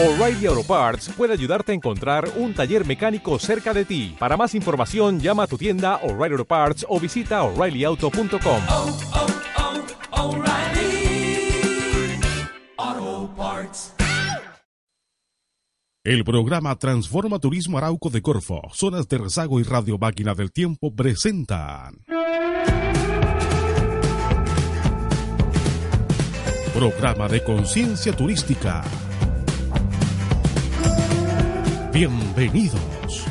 O'Reilly Auto Parts puede ayudarte a encontrar un taller mecánico cerca de ti. Para más información, llama a tu tienda O'Reilly Auto Parts o visita oreillyauto.com. Oh, El programa Transforma Turismo Arauco de Corfo, Zonas de Rezago y Radio Máquina del Tiempo presentan. Programa de Conciencia Turística Bienvenidos.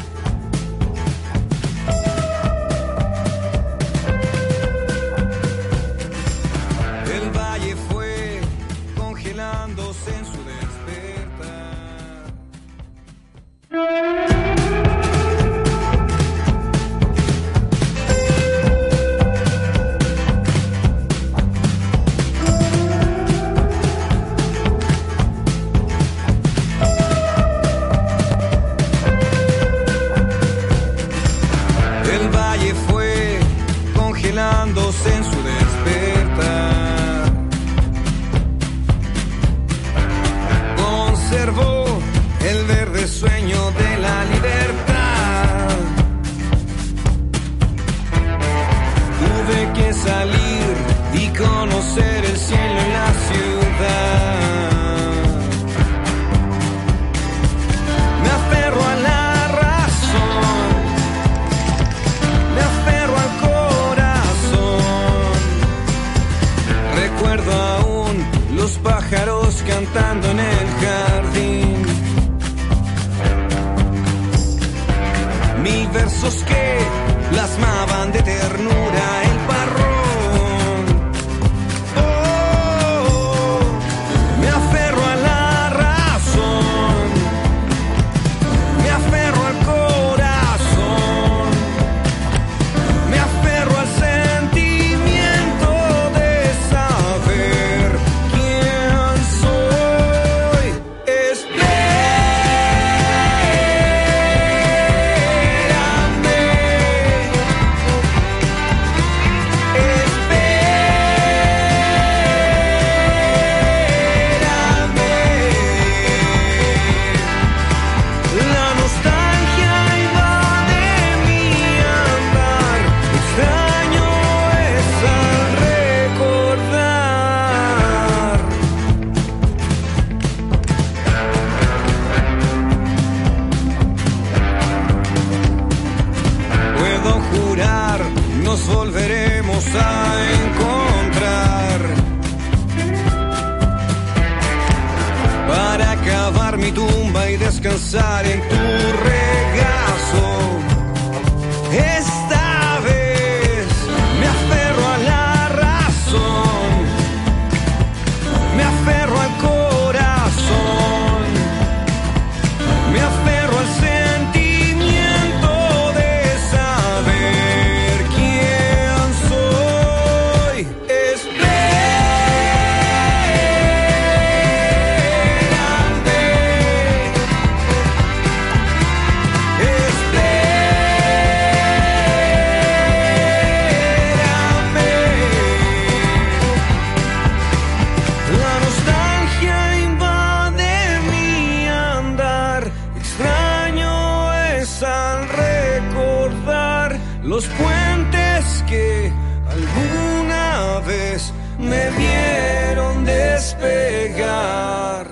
los puentes que alguna vez me vieron despegar.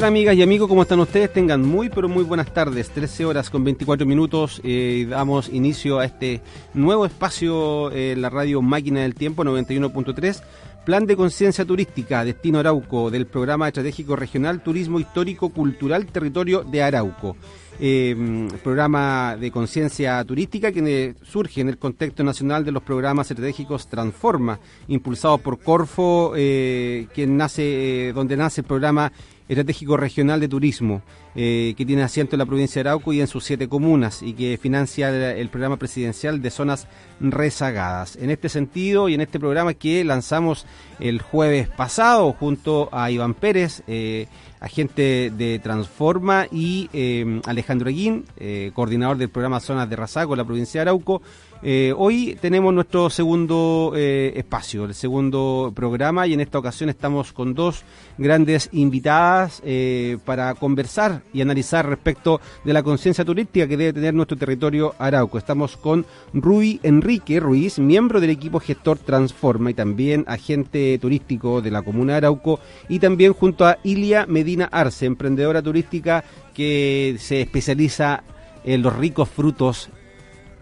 tal, amigas y amigos? ¿Cómo están ustedes? Tengan muy, pero muy buenas tardes. 13 horas con 24 minutos. Eh, damos inicio a este nuevo espacio en la radio Máquina del Tiempo 91.3. Plan de conciencia turística, Destino Arauco, del Programa Estratégico Regional Turismo Histórico Cultural Territorio de Arauco. Em, programa de conciencia turística que surge en el contexto nacional de los programas estratégicos Transforma, impulsados por Corfo, eh, quien nace, eh, donde nace el programa estratégico regional de turismo, eh, que tiene asiento en la provincia de Arauco y en sus siete comunas, y que financia el, programa presidencial de zonas rezagadas. En este sentido y en este programa que lanzamos el jueves pasado junto a Iván Pérez, eh, agente de Transforma, y eh, Alejandro Eguín, eh, coordinador del programa Zonas de Rezago en la provincia de Arauco, eh, hoy tenemos nuestro segundo eh, espacio, el segundo programa y en esta ocasión estamos con dos grandes invitadas eh, para conversar y analizar respecto de la conciencia turística que debe tener nuestro territorio Arauco. Estamos con Rui Enrique Ruiz, miembro del equipo gestor Transforma y también agente turístico de la comuna de Arauco y también junto a Ilia Medina Arce, emprendedora turística que se especializa en los ricos frutos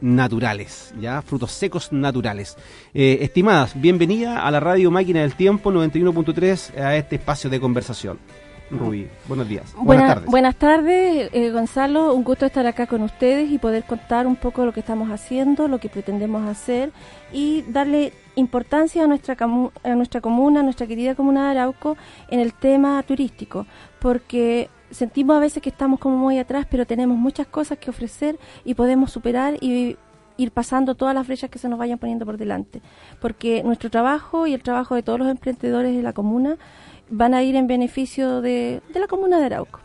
naturales, ya frutos secos naturales. Eh, estimadas, bienvenida a la radio Máquina del Tiempo 91.3 a este espacio de conversación. Rubí, buenos días. Buena- Buenas tardes. Buenas tardes, eh, Gonzalo. Un gusto estar acá con ustedes y poder contar un poco lo que estamos haciendo, lo que pretendemos hacer y darle importancia a nuestra, a nuestra comuna, a nuestra querida comuna de Arauco, en el tema turístico, porque sentimos a veces que estamos como muy atrás, pero tenemos muchas cosas que ofrecer y podemos superar y ir pasando todas las brechas que se nos vayan poniendo por delante, porque nuestro trabajo y el trabajo de todos los emprendedores de la comuna van a ir en beneficio de, de la comuna de Arauco.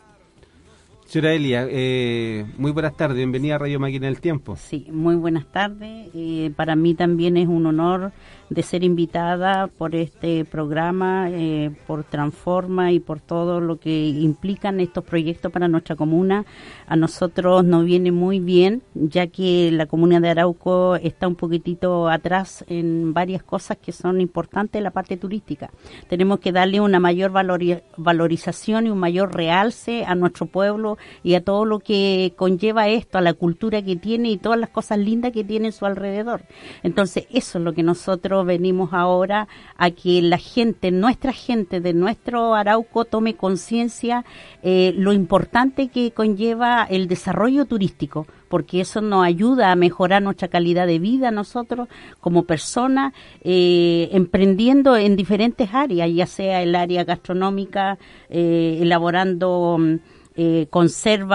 Señora Elia, eh, muy buenas tardes, bienvenida a Radio Máquina del Tiempo. Sí, muy buenas tardes. Eh, para mí también es un honor de ser invitada por este programa, eh, por Transforma y por todo lo que implican estos proyectos para nuestra comuna. A nosotros nos viene muy bien, ya que la comuna de Arauco está un poquitito atrás en varias cosas que son importantes en la parte turística. Tenemos que darle una mayor valori- valorización y un mayor realce a nuestro pueblo y a todo lo que conlleva esto, a la cultura que tiene y todas las cosas lindas que tiene en su alrededor. Entonces, eso es lo que nosotros venimos ahora a que la gente, nuestra gente de nuestro Arauco tome conciencia eh, lo importante que conlleva el desarrollo turístico porque eso nos ayuda a mejorar nuestra calidad de vida nosotros como personas, eh, emprendiendo en diferentes áreas, ya sea el área gastronómica, eh, elaborando mm, eh,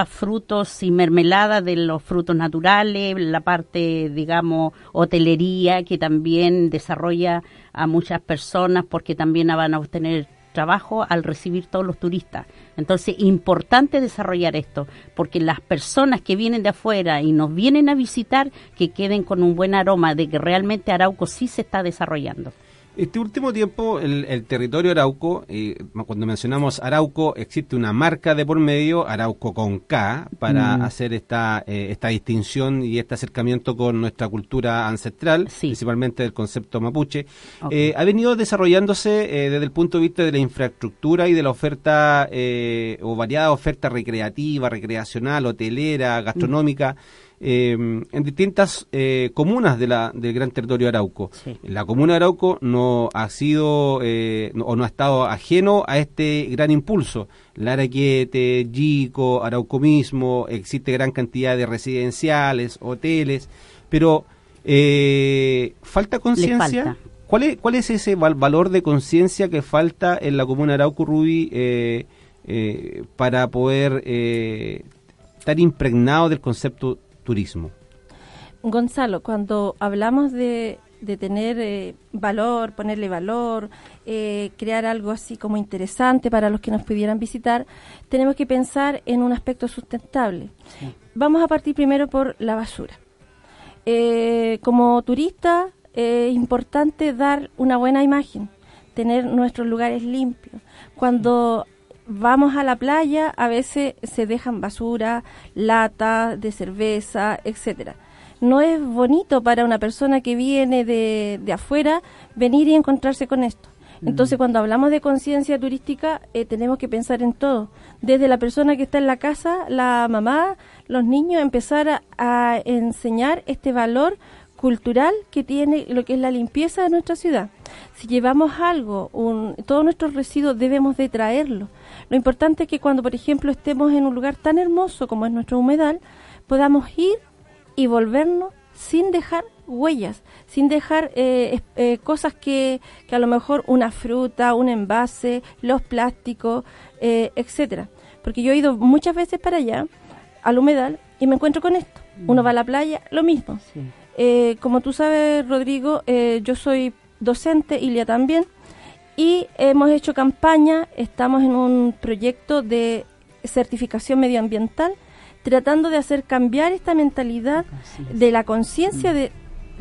frutos y mermelada de los frutos naturales, la parte, digamos, hotelería que también desarrolla a muchas personas porque también van a obtener trabajo al recibir todos los turistas. Entonces, importante desarrollar esto, porque las personas que vienen de afuera y nos vienen a visitar, que queden con un buen aroma de que realmente Arauco sí se está desarrollando. Este último tiempo, el, el territorio Arauco, eh, cuando mencionamos Arauco, existe una marca de por medio, Arauco con K, para Mm. hacer esta, eh, esta distinción y este acercamiento con nuestra cultura ancestral, Sí. principalmente del concepto mapuche. Eh, ha venido desarrollándose eh, desde el punto de vista de la infraestructura y de la oferta, eh, o variada oferta recreativa, recreacional, hotelera, gastronómica. Eh, en distintas eh, comunas de la, del gran territorio Arauco. Sí. La comuna de Arauco no ha sido eh, no- o no ha estado ajeno a este gran impulso. Laraquete, Yico, Arauco mismo, existe gran cantidad de residenciales, hoteles, pero eh, falta conciencia. ¿Cuál es, ¿Cuál es ese val- valor de conciencia que falta en la comuna de Arauco, Rubi, eh, eh, para poder eh, estar impregnado del concepto turismo? Gonzalo, cuando hablamos de, de tener eh, valor, ponerle valor, eh, crear algo así como interesante para los que nos pudieran visitar, tenemos que pensar en un aspecto sustentable. Vamos a partir primero por la basura. Eh, como turista es importante dar una buena imagen, tener nuestros lugares limpios. Cuando vamos a la playa a veces se dejan basura, lata de cerveza, etcétera. No es bonito para una persona que viene de, de afuera venir y encontrarse con esto. Entonces, cuando hablamos de conciencia turística, eh, tenemos que pensar en todo. Desde la persona que está en la casa, la mamá, los niños, empezar a, a enseñar este valor cultural que tiene lo que es la limpieza de nuestra ciudad. Si llevamos algo, un, todos nuestros residuos debemos de traerlos. Lo importante es que cuando, por ejemplo, estemos en un lugar tan hermoso como es nuestro humedal, podamos ir y volvernos sin dejar huellas, sin dejar eh, eh, cosas que, que a lo mejor una fruta, un envase, los plásticos, eh, etcétera. Porque yo he ido muchas veces para allá, al humedal, y me encuentro con esto. Uno va a la playa, lo mismo. Sí. Eh, como tú sabes, Rodrigo, eh, yo soy docente, Ilia también, y hemos hecho campaña, estamos en un proyecto de certificación medioambiental, tratando de hacer cambiar esta mentalidad es. de la conciencia de,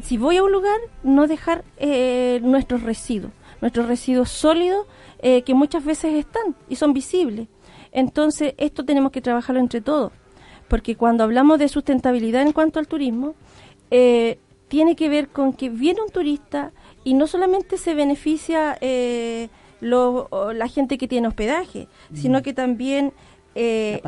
si voy a un lugar, no dejar eh, nuestros residuos, nuestros residuos sólidos eh, que muchas veces están y son visibles. Entonces, esto tenemos que trabajarlo entre todos, porque cuando hablamos de sustentabilidad en cuanto al turismo, eh, tiene que ver con que viene un turista y no solamente se beneficia eh, lo- la gente que tiene hospedaje, sino que también eh,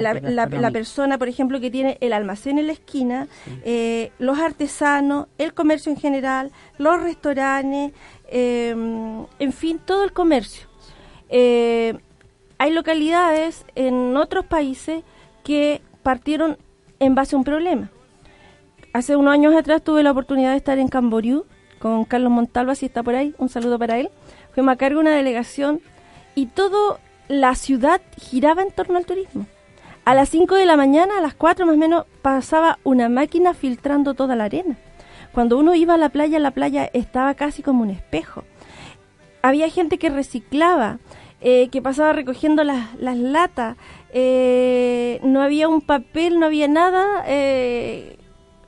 La persona, por ejemplo, que tiene el almacén en la esquina, eh, los artesanos, el comercio en general, los restaurantes, eh, en fin, todo el comercio. Eh, hay localidades en otros países que partieron en base a un problema. Hace unos años atrás tuve la oportunidad de estar en Camboriú con Carlos Montalva, si está por ahí, un saludo para él. Fuimos a cargo de una delegación y toda la ciudad giraba en torno al turismo. A las 5 de la mañana, a las 4 más o menos, pasaba una máquina filtrando toda la arena. Cuando uno iba a la playa, la playa estaba casi como un espejo. Había gente que reciclaba, eh, que pasaba recogiendo las, las latas, eh, no había un papel, no había nada eh,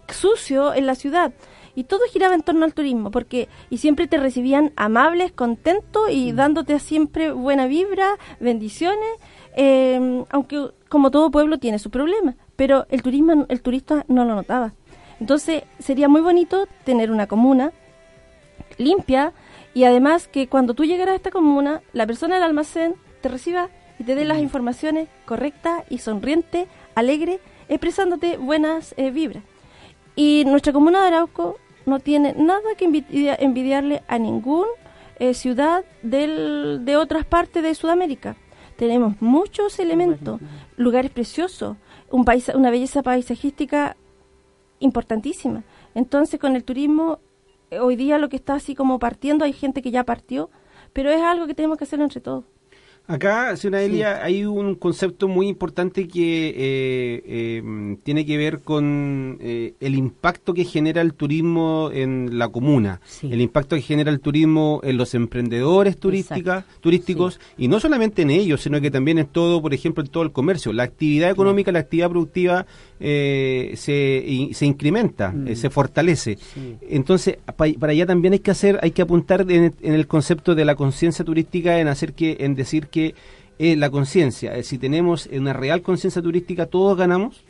sucio en la ciudad. Y todo giraba en torno al turismo, porque y siempre te recibían amables, contentos y dándote siempre buena vibra, bendiciones, eh, aunque como todo pueblo tiene su problema, pero el turismo, el turista no lo notaba. Entonces sería muy bonito tener una comuna limpia y además que cuando tú llegaras a esta comuna, la persona del almacén te reciba y te dé las informaciones correctas y sonriente, alegre, expresándote buenas eh, vibras. Y nuestra comuna de Arauco no tiene nada que envidia- envidiarle a ninguna ciudad del- de otras partes de Sudamérica. Tenemos muchos elementos, lugares preciosos, un paisa- una belleza paisajística importantísima. Entonces, con el turismo, eh, hoy día lo que está así como partiendo, hay gente que ya partió, pero es algo que tenemos que hacer entre todos. Acá, señora Elia, hay un concepto muy importante que eh, eh, tiene que ver con eh, el impacto que genera el turismo en la comuna, Sí. el impacto que genera el turismo en los emprendedores turística, Exacto. turísticos, y no solamente en ellos, sino que también en todo, por ejemplo, en todo el comercio. La actividad económica, la actividad productiva eh, se, y- se incrementa, Mm. eh, se fortalece. Sí. Entonces, pa- para allá también hay que hacer, hay que apuntar en, el- en el concepto de la conciencia turística, en hacer que, en decir que eh, la conciencia, eh, si tenemos una real conciencia turística, todos ganamos.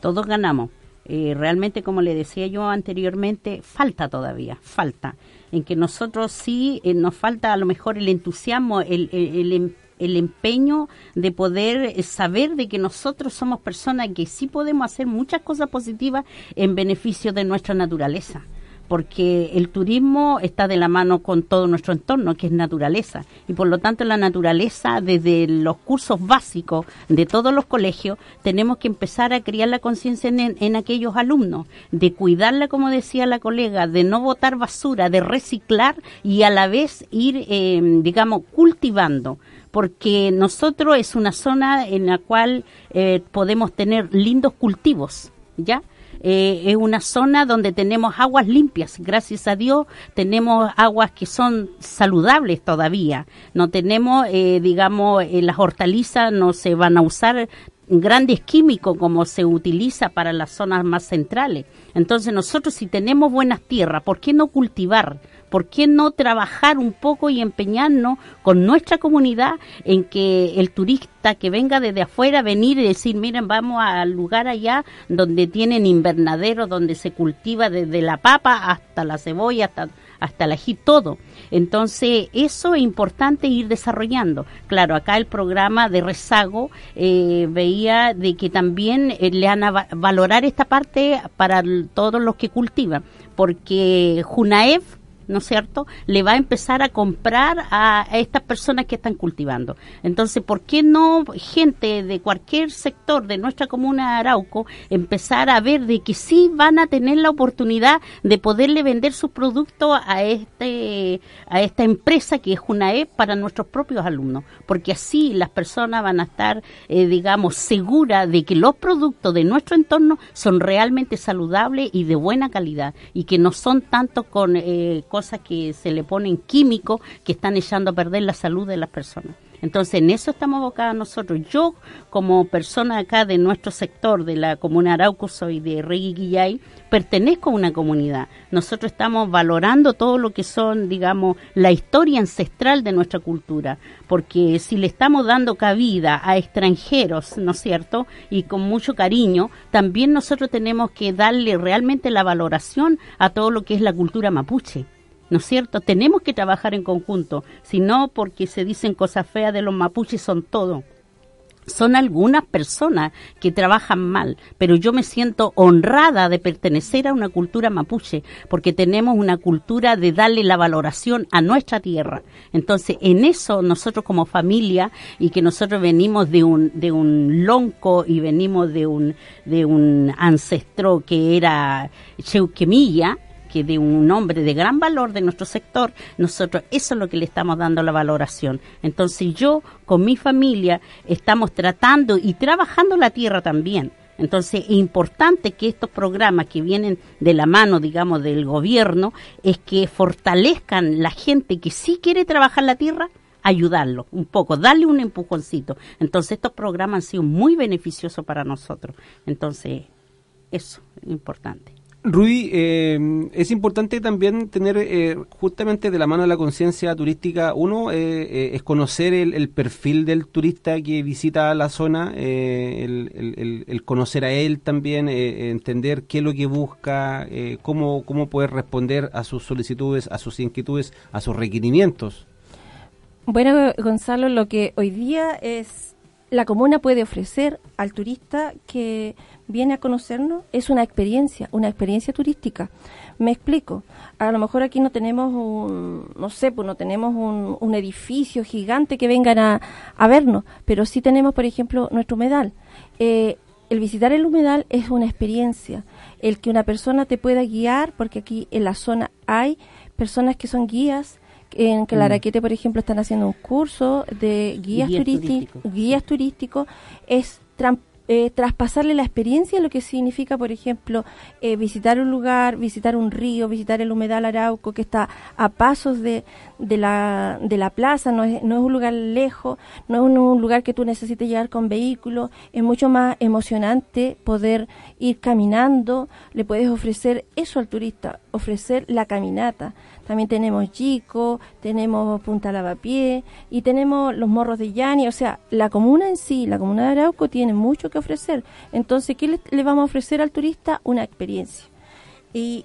todos ganamos. Eh, realmente, como le decía yo anteriormente, falta todavía, falta. En que nosotros sí eh, nos falta a lo mejor el entusiasmo, el, el, el em- el empeño de poder eh, saber de que nosotros somos personas que sí podemos hacer muchas cosas positivas en beneficio de nuestra naturaleza porque el turismo está de la mano con todo nuestro entorno, que es naturaleza. Y por lo tanto, la naturaleza, desde los cursos básicos de todos los colegios, tenemos que empezar a criar la conciencia en, aquellos alumnos, de cuidarla, como decía la colega, de no botar basura, de reciclar y a la vez ir, eh, digamos, cultivando porque nosotros es una zona en la cual eh, podemos tener lindos cultivos, ¿ya? Eh, es una zona donde tenemos aguas limpias, gracias a Dios tenemos aguas que son saludables todavía, no tenemos, eh, digamos, eh, las hortalizas no se van a usar grandes químicos como se utiliza para las zonas más centrales. Entonces nosotros si tenemos buenas tierras, ¿por qué no cultivar? ¿Por qué no trabajar un poco y empeñarnos con nuestra comunidad en que el turista que venga desde afuera venir y decir, miren, vamos al lugar allá donde tienen invernaderos, donde se cultiva desde la papa hasta la cebolla, hasta, hasta el ají, todo. Entonces, eso es importante ir desarrollando. Claro, acá el programa de rezago eh, veía de que también eh, le van a va- valorar esta parte para todos los que cultivan porque Junaev ¿no es cierto?, le va a empezar a comprar a, estas personas que están cultivando. Entonces, ¿por qué no gente de cualquier sector de nuestra comuna de Arauco empezar a ver de que sí van a tener la oportunidad de poderle vender sus productos a este a esta empresa que es UNAE para nuestros propios alumnos? Porque así las personas van a estar, eh, digamos, seguras de que los productos de nuestro entorno son realmente saludables y de buena calidad y que no son tanto con, eh, con cosas que se le ponen químicos que están echando a perder la salud de las personas. Entonces, en eso estamos abocados nosotros. Yo, como persona acá de nuestro sector, de la comuna Arauco, soy de Regui Guillay, pertenezco a una comunidad. Nosotros estamos valorando todo lo que son, digamos, la historia ancestral de nuestra cultura, porque si le estamos dando cabida a extranjeros, ¿no es cierto? Y con mucho cariño, también nosotros tenemos que darle realmente la valoración a todo lo que es la cultura mapuche. ¿No es cierto? Tenemos que trabajar en conjunto, si no porque se dicen cosas feas de los mapuches son todo. Son algunas personas que trabajan mal, pero yo me siento honrada de pertenecer a una cultura mapuche, porque tenemos una cultura de darle la valoración a nuestra tierra. Entonces, en eso nosotros como familia y que nosotros venimos de un de un lonco y venimos de un de un ancestro que era Cheuquemilla, que de un hombre de gran valor de nuestro sector, nosotros eso es lo que le estamos dando la valoración. Entonces yo con mi familia estamos tratando y trabajando la tierra también. Entonces es importante que estos programas que vienen de la mano, digamos, del gobierno, es que fortalezcan la gente que sí quiere trabajar la tierra, ayudarlo un poco, darle un empujoncito. Entonces estos programas han sido muy beneficiosos para nosotros. Entonces, eso es importante. Rui, eh, es importante también tener eh, justamente de la mano de la conciencia turística, uno eh, eh es conocer el, el, perfil del turista que visita la zona, eh, el, el, conocer a él también, eh, entender qué es lo que busca, cómo, cómo poder responder a sus solicitudes, a sus inquietudes, a sus requerimientos. Bueno, Gonzalo, lo que hoy día es la comuna puede ofrecer al turista que viene a conocernos es una experiencia, una experiencia turística. Me explico. A lo mejor aquí no tenemos un, no sé, pues no tenemos un, un edificio gigante que vengan a, vernos, pero sí tenemos, por ejemplo, nuestro humedal. Eh, el visitar el humedal es una experiencia. El que una persona te pueda guiar, porque aquí en la zona hay personas que son guías, en Claraquete, por ejemplo, están haciendo un curso de guías, guías turísticos, guías turísticos, es eh, traspasarle la experiencia lo que significa, por ejemplo, eh, visitar un lugar, visitar un río, visitar el humedal Arauco, que está a pasos de, de, la, de la plaza, no es, no es un lugar lejos, no es un, un lugar que tú necesites llegar con vehículos, es mucho más emocionante poder ir caminando, le puedes ofrecer eso al turista, ofrecer la caminata. También tenemos Chico, tenemos Punta Lavapié y tenemos los morros de Yani. O sea, la comuna en sí, la comuna de Arauco tiene mucho que ofrecer. Entonces, ¿qué le, le vamos a ofrecer al turista? Una experiencia. Y,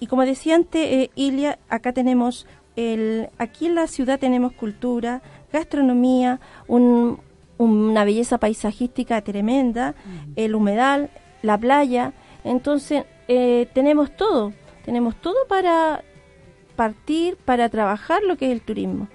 y como decía antes, eh, Ilia, acá tenemos, el, aquí en la ciudad tenemos cultura, gastronomía, un, una belleza paisajística tremenda, mm. el humedal, la playa. Entonces, eh, tenemos todo, tenemos todo para partir para trabajar lo que es el turismo.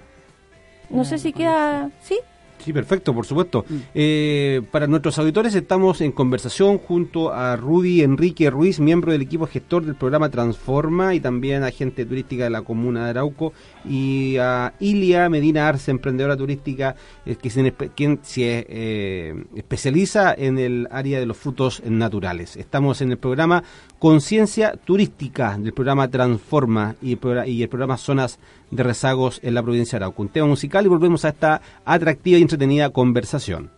No sé si queda... ¿Sí? Sí, perfecto, por supuesto. Eh, para nuestros auditores estamos en conversación junto a Rudy Enrique Ruiz, miembro del equipo gestor del programa Transforma y también agente turística de la comuna de Arauco, y a Ilia Medina Arce, emprendedora turística, eh, que se, quien se eh, especializa en el área de los frutos naturales. Estamos en el programa Conciencia Turística del programa Transforma y el, y el programa Zonas de rezagos en la provincia de Arauco. Un tema musical y volvemos a esta atractiva entretenida conversación.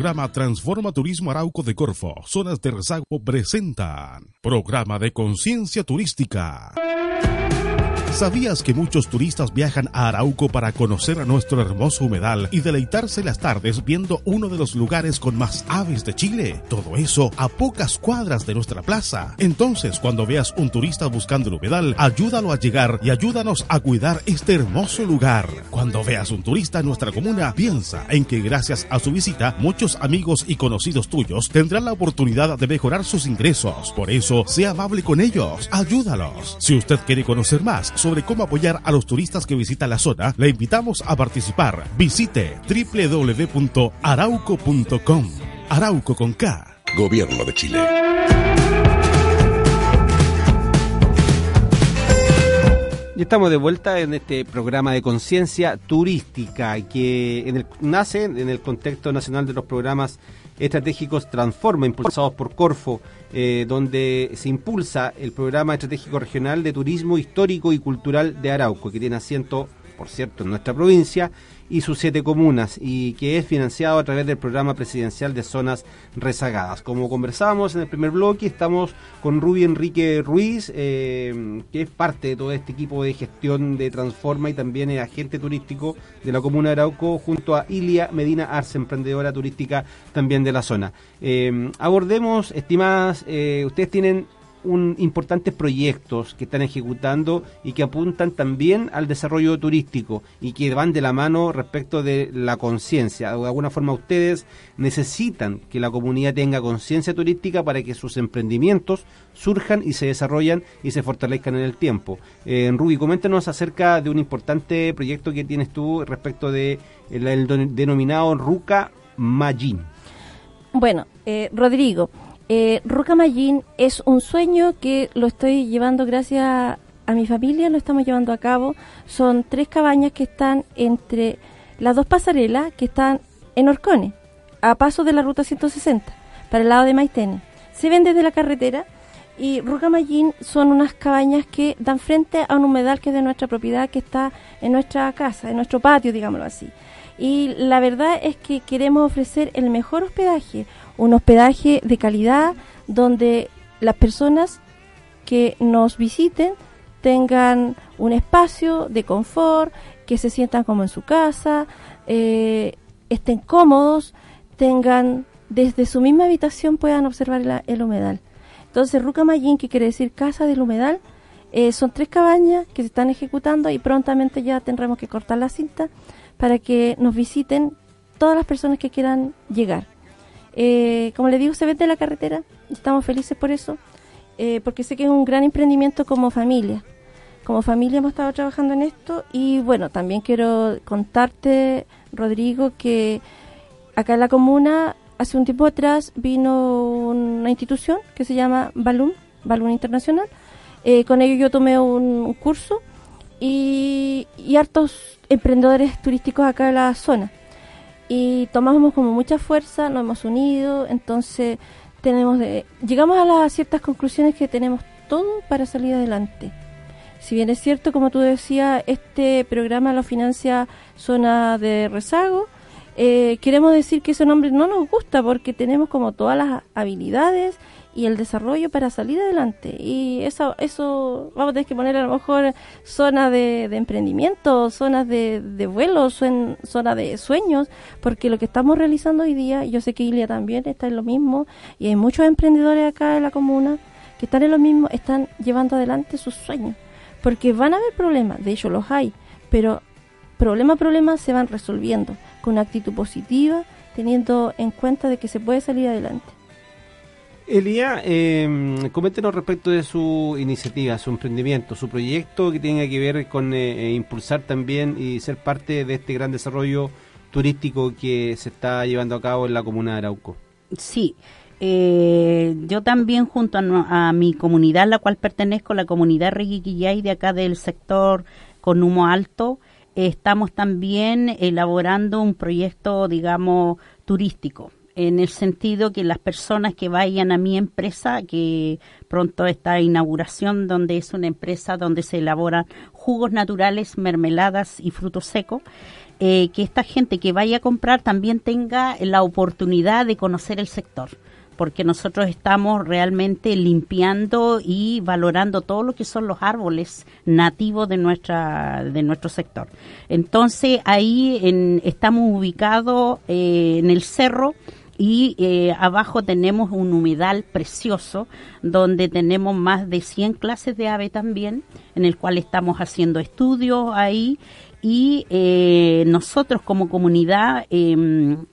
Programa Transforma Turismo Arauco de Corfo, Zonas de Rezago presentan Programa de Conciencia Turística. ¿Sabías que muchos turistas viajan a Arauco para conocer a nuestro hermoso humedal y deleitarse las tardes viendo uno de los lugares con más aves de Chile? Todo eso a pocas cuadras de nuestra plaza. Entonces, cuando veas un turista buscando el humedal, ayúdalo a llegar y ayúdanos a cuidar este hermoso lugar. Cuando veas un turista en nuestra comuna, piensa en que gracias a su visita, muchos amigos y conocidos tuyos tendrán la oportunidad de mejorar sus ingresos. Por eso, sea amable con ellos, ayúdalos. Si usted quiere conocer más sobre cómo apoyar a los turistas que visitan la zona, le invitamos a participar. Visite www.arauco.com. Arauco con K. Gobierno de Chile. Y estamos de vuelta en este programa de conciencia turística que en el- nace en el contexto nacional de los programas estratégicos Transforma, impulsados por Corfo, eh, donde se impulsa el programa estratégico regional de turismo histórico y cultural de Arauco, que tiene asiento, por cierto, en nuestra provincia y sus siete comunas, y que es financiado a través del programa presidencial de zonas rezagadas. Como conversábamos en el primer bloque, estamos con Rubí Enrique Ruiz, eh, que es parte de todo este equipo de gestión de Transforma y también es agente turístico de la comuna de Arauco, junto a Ilia Medina Arce, emprendedora turística también de la zona. Eh, abordemos, estimadas, eh, ustedes tienen un, importantes proyectos que están ejecutando y que apuntan también al desarrollo turístico y que van de la mano respecto de la conciencia. De alguna forma ustedes necesitan que la comunidad tenga conciencia turística para que sus emprendimientos surjan y se desarrollan y se fortalezcan en el tiempo. Eh, Ruby, coméntanos acerca de un importante proyecto que tienes tú respecto de el, denominado Ruca Magin. Bueno, eh, Rodrigo, eh, Ruca Mayín es un sueño que lo estoy llevando gracias a mi familia, lo estamos llevando a cabo. Son tres cabañas que están entre las dos pasarelas que están en Orcones, a paso de la ruta 160, para el lado de Maitene. Se ven desde la carretera y Ruca Mayín son unas cabañas que dan frente a un humedal que es de nuestra propiedad, que está en nuestra casa, en nuestro patio, digámoslo así. Y la verdad es que queremos ofrecer el mejor hospedaje, un hospedaje de calidad donde las personas que nos visiten tengan un espacio de confort, que se sientan como en su casa, eh, estén cómodos, tengan desde su misma habitación puedan observar el humedal. Entonces, Ruca Mayín, que quiere decir Casa del Humedal, Eh, son tres cabañas que se están ejecutando y prontamente ya tendremos que cortar la cinta para que nos visiten todas las personas que quieran llegar. Eh, como le digo, se vende la carretera, estamos felices por eso, eh, porque sé que es un gran emprendimiento como familia. Como familia hemos estado trabajando en esto y bueno, también quiero contarte, Rodrigo, que acá en la comuna, hace un tiempo atrás, vino una institución que se llama Balloon, Balloon Internacional. Eh, con ello yo tomé un curso y, hartos emprendedores turísticos acá en la zona. Y tomamos como mucha fuerza, nos hemos unido, entonces tenemos de, llegamos a las ciertas conclusiones que tenemos todo para salir adelante. Si bien es cierto, como tú decías, este programa lo financia Zona de Rezago, eh, queremos decir que ese nombre no nos gusta porque tenemos como todas las habilidades y el desarrollo para salir adelante. Y eso, eso vamos a tener que poner a lo mejor zona de, de emprendimiento, zonas de, de vuelos, zona zona de sueños, porque lo que estamos realizando hoy día, yo sé que Ilia también está en lo mismo, y hay muchos emprendedores acá en la comuna que están en lo mismo, están llevando adelante sus sueños, porque van a haber problemas, de hecho los hay, pero problema a problema se van resolviendo con una actitud positiva, teniendo en cuenta de que se puede salir adelante. Elía, eh, coméntenos respecto de su iniciativa, su emprendimiento, su proyecto que tenga que ver con eh, eh, impulsar también y ser parte de este gran desarrollo turístico que se está llevando a cabo en la comuna de Arauco. Sí, eh, yo también junto a, mi comunidad, la cual pertenezco, la comunidad Reguiquillay de acá del sector con humo alto, eh, estamos también elaborando un proyecto, digamos, turístico en el sentido que las personas que vayan a mi empresa, que pronto está inauguración, donde es una empresa donde se elaboran jugos naturales, mermeladas y frutos secos, eh, que esta gente que vaya a comprar también tenga la oportunidad de conocer el sector porque nosotros estamos realmente limpiando y valorando todo lo que son los árboles nativos de nuestra de nuestro sector. Entonces ahí en- estamos ubicados eh, en el cerro y eh, abajo tenemos un humedal precioso donde tenemos más de 100 clases de ave también, en el cual estamos haciendo estudios ahí y eh, nosotros como comunidad em,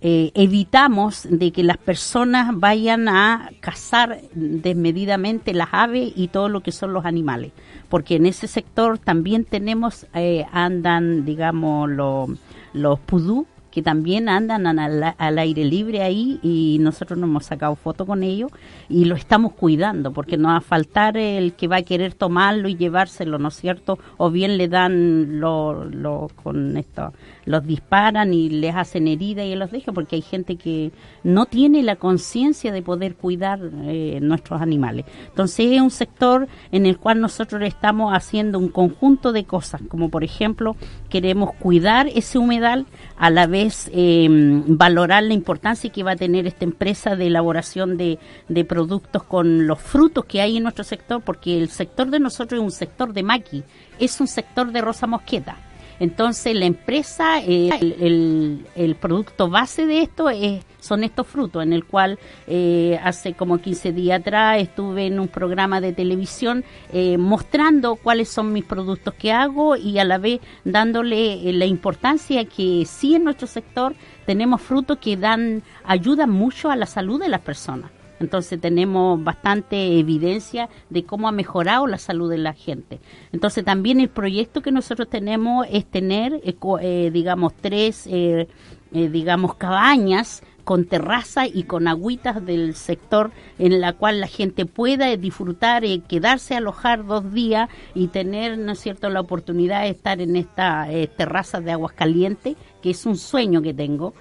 eh, evitamos de que las personas vayan a cazar desmedidamente las aves y todo lo que son los animales, porque en ese sector también tenemos, eh, andan, digamos, lo- los pudú, que también andan al, al aire libre ahí y nosotros nos hemos sacado foto con ellos y lo estamos cuidando porque no va a faltar el que va a querer tomarlo y llevárselo, ¿no es cierto? O bien le dan lo, lo con esto, los disparan y les hacen herida y los dejan porque hay gente que no tiene la conciencia de poder cuidar eh, nuestros animales. Entonces es un sector en el cual nosotros estamos haciendo un conjunto de cosas, como por ejemplo queremos cuidar ese humedal, a la vez eh, valorar la importancia que va a tener esta empresa de elaboración de, de productos con los frutos que hay en nuestro sector, porque el sector de nosotros es un sector de maqui, es un sector de rosa mosqueta. Entonces la empresa, eh, el, el- producto base de esto es, son estos frutos, en el cual eh, hace como 15 días atrás estuve en un programa de televisión eh, mostrando cuáles son mis productos que hago y a la vez dándole eh, la importancia que sí en nuestro sector tenemos frutos que dan, ayudan mucho a la salud de las personas. Entonces tenemos bastante evidencia de cómo ha mejorado la salud de la gente. Entonces también el proyecto que nosotros tenemos es tener, eh, eh, digamos, tres, eh, eh, digamos, cabañas con terraza y con agüitas del sector en la cual la gente pueda disfrutar, eh, quedarse alojar dos días y tener, ¿no es cierto?, la oportunidad de estar en esta eh, terraza de aguas calientes, que es un sueño que tengo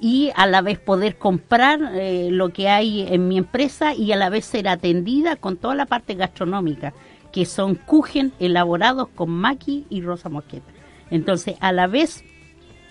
y a la vez poder comprar eh, lo que hay en mi empresa y a la vez ser atendida con toda la parte gastronómica, que son kuchen elaborados con maqui y rosa mosqueta. Entonces, a la vez,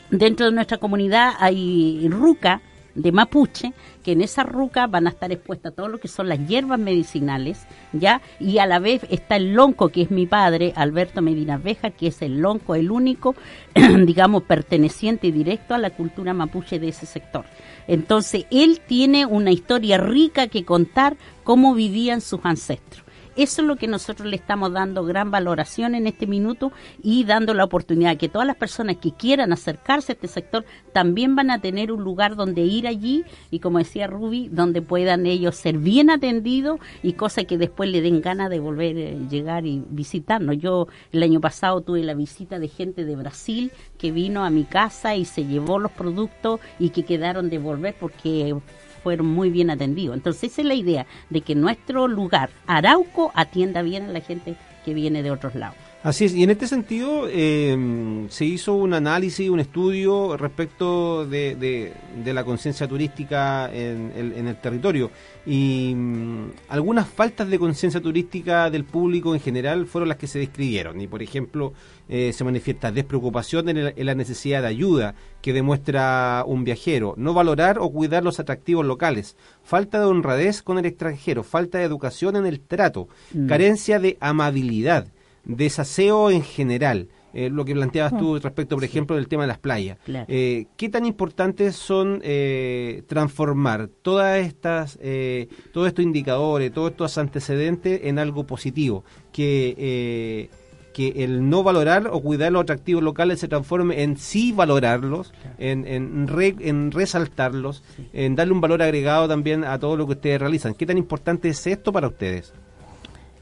dentro de nuestra comunidad hay ruca de mapuche, que en esa ruca van a estar expuestas todo lo que son las hierbas medicinales, ¿ya? Y a la vez está el lonco, que es mi padre, Alberto Medina Veja, que es el lonco, el único, digamos, perteneciente directo a la cultura mapuche de ese sector. Entonces, él tiene una historia rica que contar cómo vivían sus ancestros. Eso es lo que nosotros le estamos dando gran valoración en este minuto y dando la oportunidad que todas las personas que quieran acercarse a este sector también van a tener un lugar donde ir allí y como decía Ruby, donde puedan ellos ser bien atendidos y cosa que después le den ganas de volver a llegar y visitarnos. Yo el año pasado tuve la visita de gente de Brasil que vino a mi casa y se llevó los productos y que quedaron de volver porque fueron muy bien atendidos. Entonces esa es la idea de que nuestro lugar, Arauco, atienda bien a la gente que viene de otros lados. Así es, y en este sentido eh, se hizo un análisis, un estudio respecto de, de- de la conciencia turística en, el- en el territorio. Y mm, algunas faltas de conciencia turística del público en general fueron las que se describieron. Y por ejemplo, eh, se manifiesta despreocupación en, el- en la necesidad de ayuda que demuestra un viajero, no valorar o cuidar los atractivos locales, falta de honradez con el extranjero, falta de educación en el trato, carencia de amabilidad desaseo en general, eh, lo que planteabas tú respecto, por ejemplo, del tema de las playas. Claro. Eh, ¿Qué tan importantes son eh, transformar todas estas, eh, todos estos indicadores, todos estos antecedentes en algo positivo? Que, eh, que el no valorar o cuidar los atractivos locales se transforme en sí valorarlos, en, en, re- en resaltarlos, en darle un valor agregado también a todo lo que ustedes realizan. ¿Qué tan importante es esto para ustedes?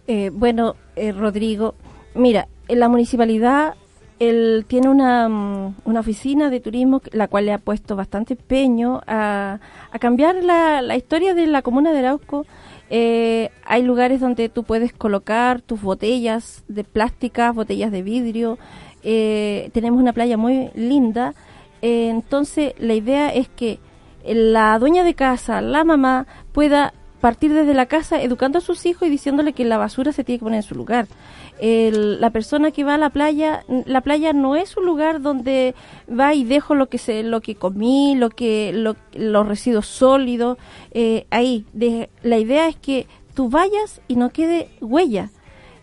Eh, bueno, eh, Rodrigo, mira, en la municipalidad él tiene una, mm, una oficina de turismo, la cual le ha puesto bastante empeño a, a cambiar la, la historia de la comuna de Arauco. Eh, hay lugares donde tú puedes colocar tus botellas de plástica, botellas de vidrio. Eh, tenemos una playa muy linda. Eh, entonces, la idea es que la dueña de casa, la mamá, pueda partir desde la casa educando a sus hijos y diciéndole que la basura se tiene que poner en su lugar. El- la persona que va a la playa, la playa no es un lugar donde va y dejo lo que se, lo que comí, lo que, lo- los residuos sólidos, eh, ahí. De- la idea es que tú vayas y no quede huella,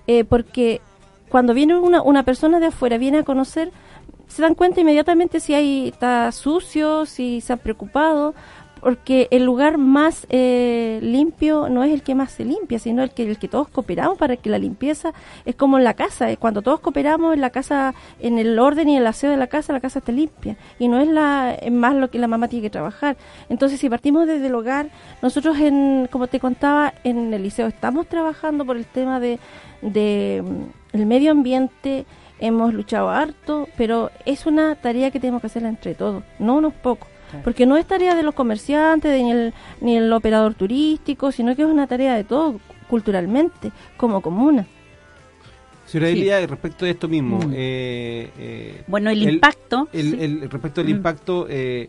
eh, porque cuando viene una, una persona de afuera, viene a conocer, se dan cuenta inmediatamente si ahí está sucio, si se ha preocupado, porque el lugar más eh, limpio no es el que más se limpia, sino el que el que todos cooperamos para que la limpieza es como en la casa, eh, cuando todos cooperamos en la casa, en el orden y el aseo de la casa, la casa está limpia y no es la es más lo que la mamá tiene que trabajar. Entonces, si partimos desde el hogar, nosotros en como te contaba en el liceo estamos trabajando por el tema de de mm, el medio ambiente, hemos luchado harto, pero es una tarea que tenemos que hacerla entre todos, no unos pocos. Porque no es tarea de los comerciantes, de ni el, ni el operador turístico, sino que es una tarea de todos, culturalmente, como comuna. Señora Sí. Elia, respecto de esto mismo, Mm. eh, eh, Bueno, el impacto, el- sí. el- respecto del Mm. impacto, eh,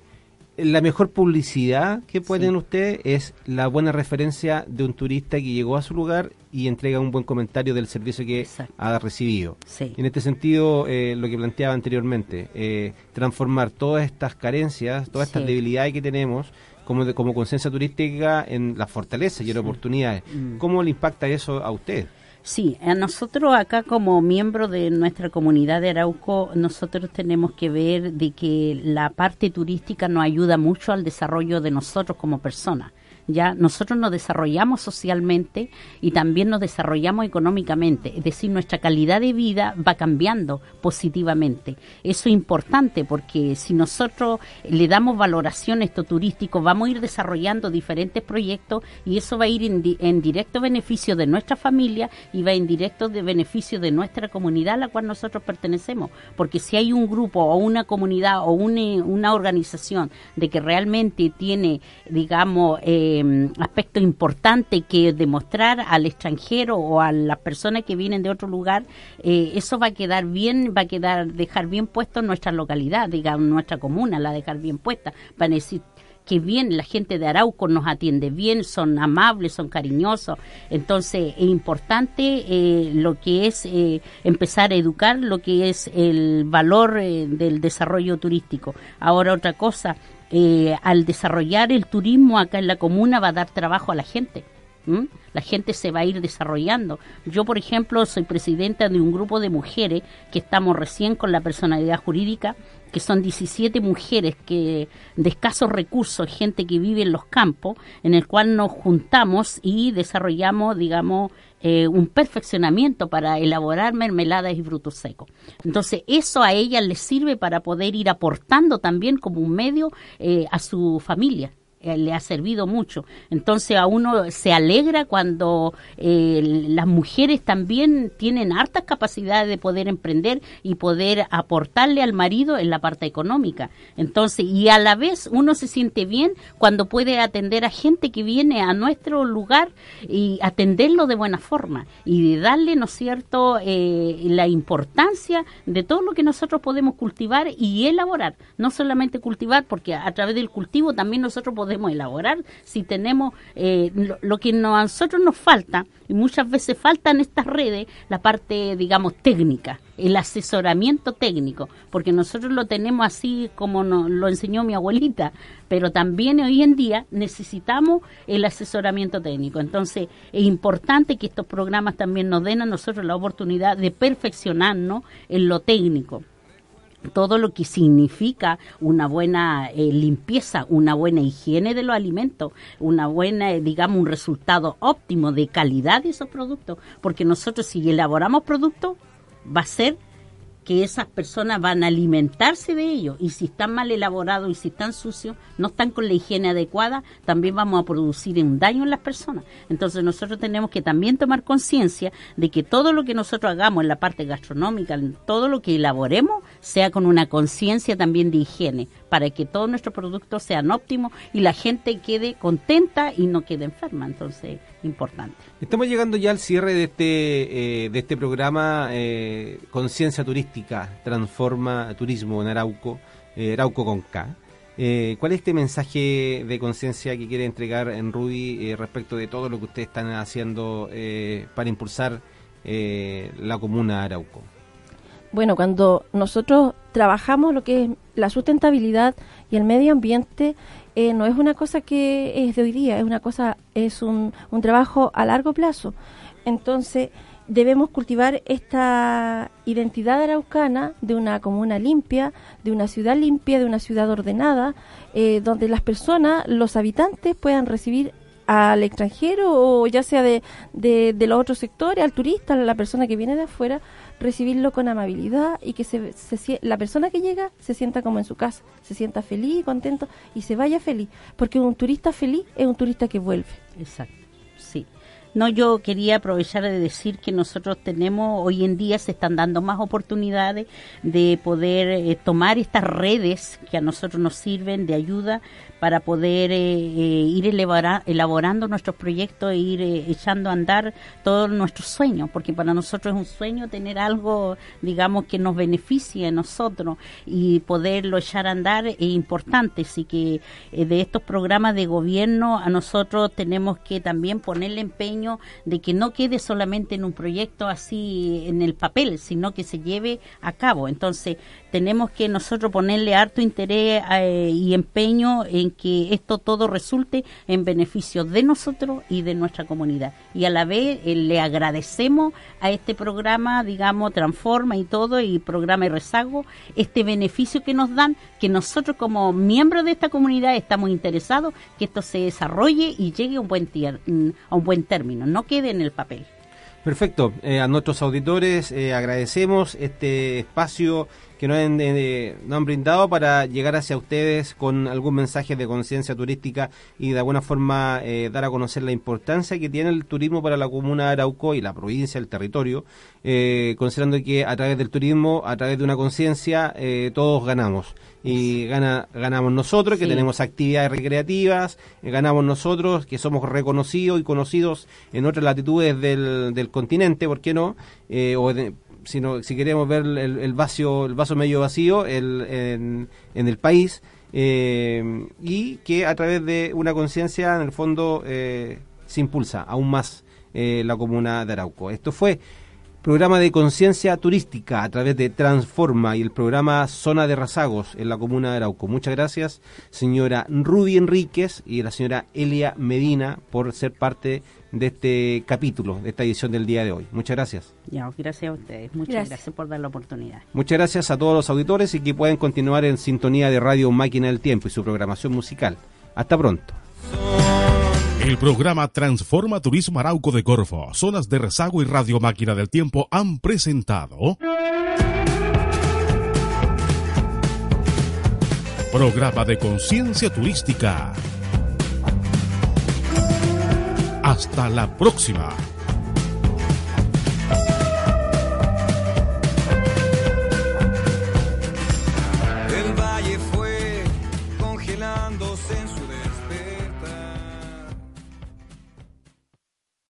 la mejor publicidad que pueden ustedes es la buena referencia de un turista que llegó a su lugar y entrega un buen comentario del servicio que Exacto. ha recibido. Sí. En este sentido, eh, lo que planteaba anteriormente, eh, transformar todas estas carencias, todas estas Sí. debilidades que tenemos como, de- como conciencia turística en las fortalezas y en oportunidades. Mm. ¿Cómo le impacta eso a usted? Sí, a nosotros acá como miembro de nuestra comunidad de Arauco, nosotros tenemos que ver de que la parte turística nos ayuda mucho al desarrollo de nosotros como personas. Ya nosotros nos desarrollamos socialmente y también nos desarrollamos económicamente, es decir, nuestra calidad de vida va cambiando positivamente. Eso es importante porque si nosotros le damos valoración a esto turístico, vamos a ir desarrollando diferentes proyectos y eso va a ir en, en directo beneficio de nuestra familia y va en directo de beneficio de nuestra comunidad a la cual nosotros pertenecemos. Porque si hay un grupo o una comunidad o una, una organización de que realmente tiene, digamos, eh, aspecto importante que demostrar al extranjero o a las personas que vienen de otro lugar, eh, eso va a quedar bien, va a quedar, dejar bien puesto nuestra localidad, digamos, nuestra comuna, la dejar bien puesta, para decir que bien la gente de Arauco nos atiende bien, son amables, son cariñosos. Entonces es importante eh, lo que es eh, empezar a educar lo que es el valor eh, del desarrollo turístico. Ahora otra cosa, eh, al desarrollar el turismo acá en la comuna va a dar trabajo a la gente. La gente se va a ir desarrollando. Yo, por ejemplo, soy presidenta de un grupo de mujeres que estamos recién con la personalidad jurídica, que son 17 mujeres que de escasos recursos, gente que vive en los campos, en el cual nos juntamos y desarrollamos, digamos, eh, un perfeccionamiento para elaborar mermeladas y frutos secos. Entonces, eso a ella le sirve para poder ir aportando también como un medio eh, a su familia. Eh, le ha servido mucho. Entonces a uno se alegra cuando eh, las mujeres también tienen hartas capacidades de poder emprender y poder aportarle al marido en la parte económica. Entonces, y a la vez uno se siente bien cuando puede atender a gente que viene a nuestro lugar y atenderlo de buena forma y de darle, ¿no es cierto?, eh, la importancia de todo lo que nosotros podemos cultivar y elaborar. No solamente cultivar, porque a través del cultivo también nosotros podemos podemos elaborar si tenemos eh, lo, que a nosotros nos falta, y muchas veces falta en estas redes, la parte, digamos, técnica, el asesoramiento técnico, porque nosotros lo tenemos así como nos lo enseñó mi abuelita, pero también hoy en día necesitamos el asesoramiento técnico. Entonces, es importante que estos programas también nos den a nosotros la oportunidad de perfeccionarnos en lo técnico todo lo que significa una buena eh, limpieza, una buena higiene de los alimentos, una buena, eh, digamos, un resultado óptimo de calidad de esos productos, porque nosotros si elaboramos productos va a ser que esas personas van a alimentarse de ellos y si están mal elaborados y si están sucios, no están con la higiene adecuada, también vamos a producir un daño en las personas. Entonces nosotros tenemos que también tomar conciencia de que todo lo que nosotros hagamos en la parte gastronómica, en todo lo que elaboremos, sea con una conciencia también de higiene, para que todos nuestros productos sean óptimos y la gente quede contenta y no quede enferma. Entonces, importante. Estamos llegando ya al cierre de este, eh, de este programa eh, Conciencia Turística, Transforma Turismo en Arauco, eh, Arauco con K. Eh, ¿Cuál es este mensaje de conciencia que quiere entregar en Rudy respecto de todo lo que ustedes están haciendo para impulsar la comuna Arauco? Bueno, cuando nosotros trabajamos lo que es la sustentabilidad y el medio ambiente, eh, no es una cosa que es de hoy día, es una cosa, es un, un trabajo a largo plazo. Entonces, debemos cultivar esta identidad araucana de una comuna limpia, de una ciudad limpia, de una ciudad ordenada, eh, donde las personas, los habitantes puedan recibir al extranjero o ya sea de, de, de los otros sectores, al turista, a la persona que viene de afuera, recibirlo con amabilidad y que se, la persona que llega se sienta como en su casa, se sienta feliz, contento y se vaya feliz, porque un turista feliz es un turista que vuelve. Exacto. No, yo quería aprovechar de decir que nosotros tenemos, hoy en día se están dando más oportunidades de poder eh, tomar estas redes que a nosotros nos sirven de ayuda para poder eh, eh, ir elaborando nuestros proyectos e ir eh, echando a andar todos nuestros sueños, porque para nosotros es un sueño tener algo, digamos, que nos beneficie a nosotros y poderlo echar a andar es importante. Así que de estos programas de gobierno a nosotros tenemos que también ponerle empeño de que no quede solamente en un proyecto así en el papel, sino que se lleve a cabo. Entonces, tenemos que nosotros ponerle harto interés y empeño en que esto todo resulte en beneficio de nosotros y de nuestra comunidad. Y a la vez eh, le agradecemos a este programa, digamos, Transforma y todo, y programa y rezago, este beneficio que nos dan, que nosotros como miembros de esta comunidad estamos interesados que esto se desarrolle y llegue a un buen, mm, a un buen término, no quede en el papel. Perfecto. Eh, a nuestros auditores eh, agradecemos este espacio que nos han, eh, brindado para llegar hacia ustedes con algún mensaje de conciencia turística y de alguna forma eh, dar a conocer la importancia que tiene el turismo para la comuna de Arauco y la provincia, el territorio, eh, considerando que a través del turismo, a través de una conciencia, todos ganamos. Y gana, ganamos nosotros, que tenemos actividades recreativas, ganamos nosotros, que somos reconocidos y conocidos en otras latitudes del, del continente, ¿por qué no? o sino si queremos ver el, el, vaso, el vaso medio vacío el, en, en, el país eh, y que a través de una conciencia en el fondo eh, se impulsa aún más eh, la comuna de Arauco. Esto fue programa de conciencia turística a través de Transforma y el programa Zona de Rasagos en la comuna de Arauco. Muchas gracias, señora Ruby Enríquez y la señora Elia Medina, por ser parte de este capítulo, de esta edición del día de hoy. Muchas gracias. Ya, gracias a ustedes. Muchas gracias. por dar la oportunidad. Muchas gracias a todos los auditores y que pueden continuar en sintonía de Radio Máquina del Tiempo y su programación musical. Hasta pronto. El programa Transforma Turismo Arauco de Corfo, Zonas de Rezago y Radio Máquina del Tiempo han presentado. Programa de Conciencia Turística. Hasta la próxima.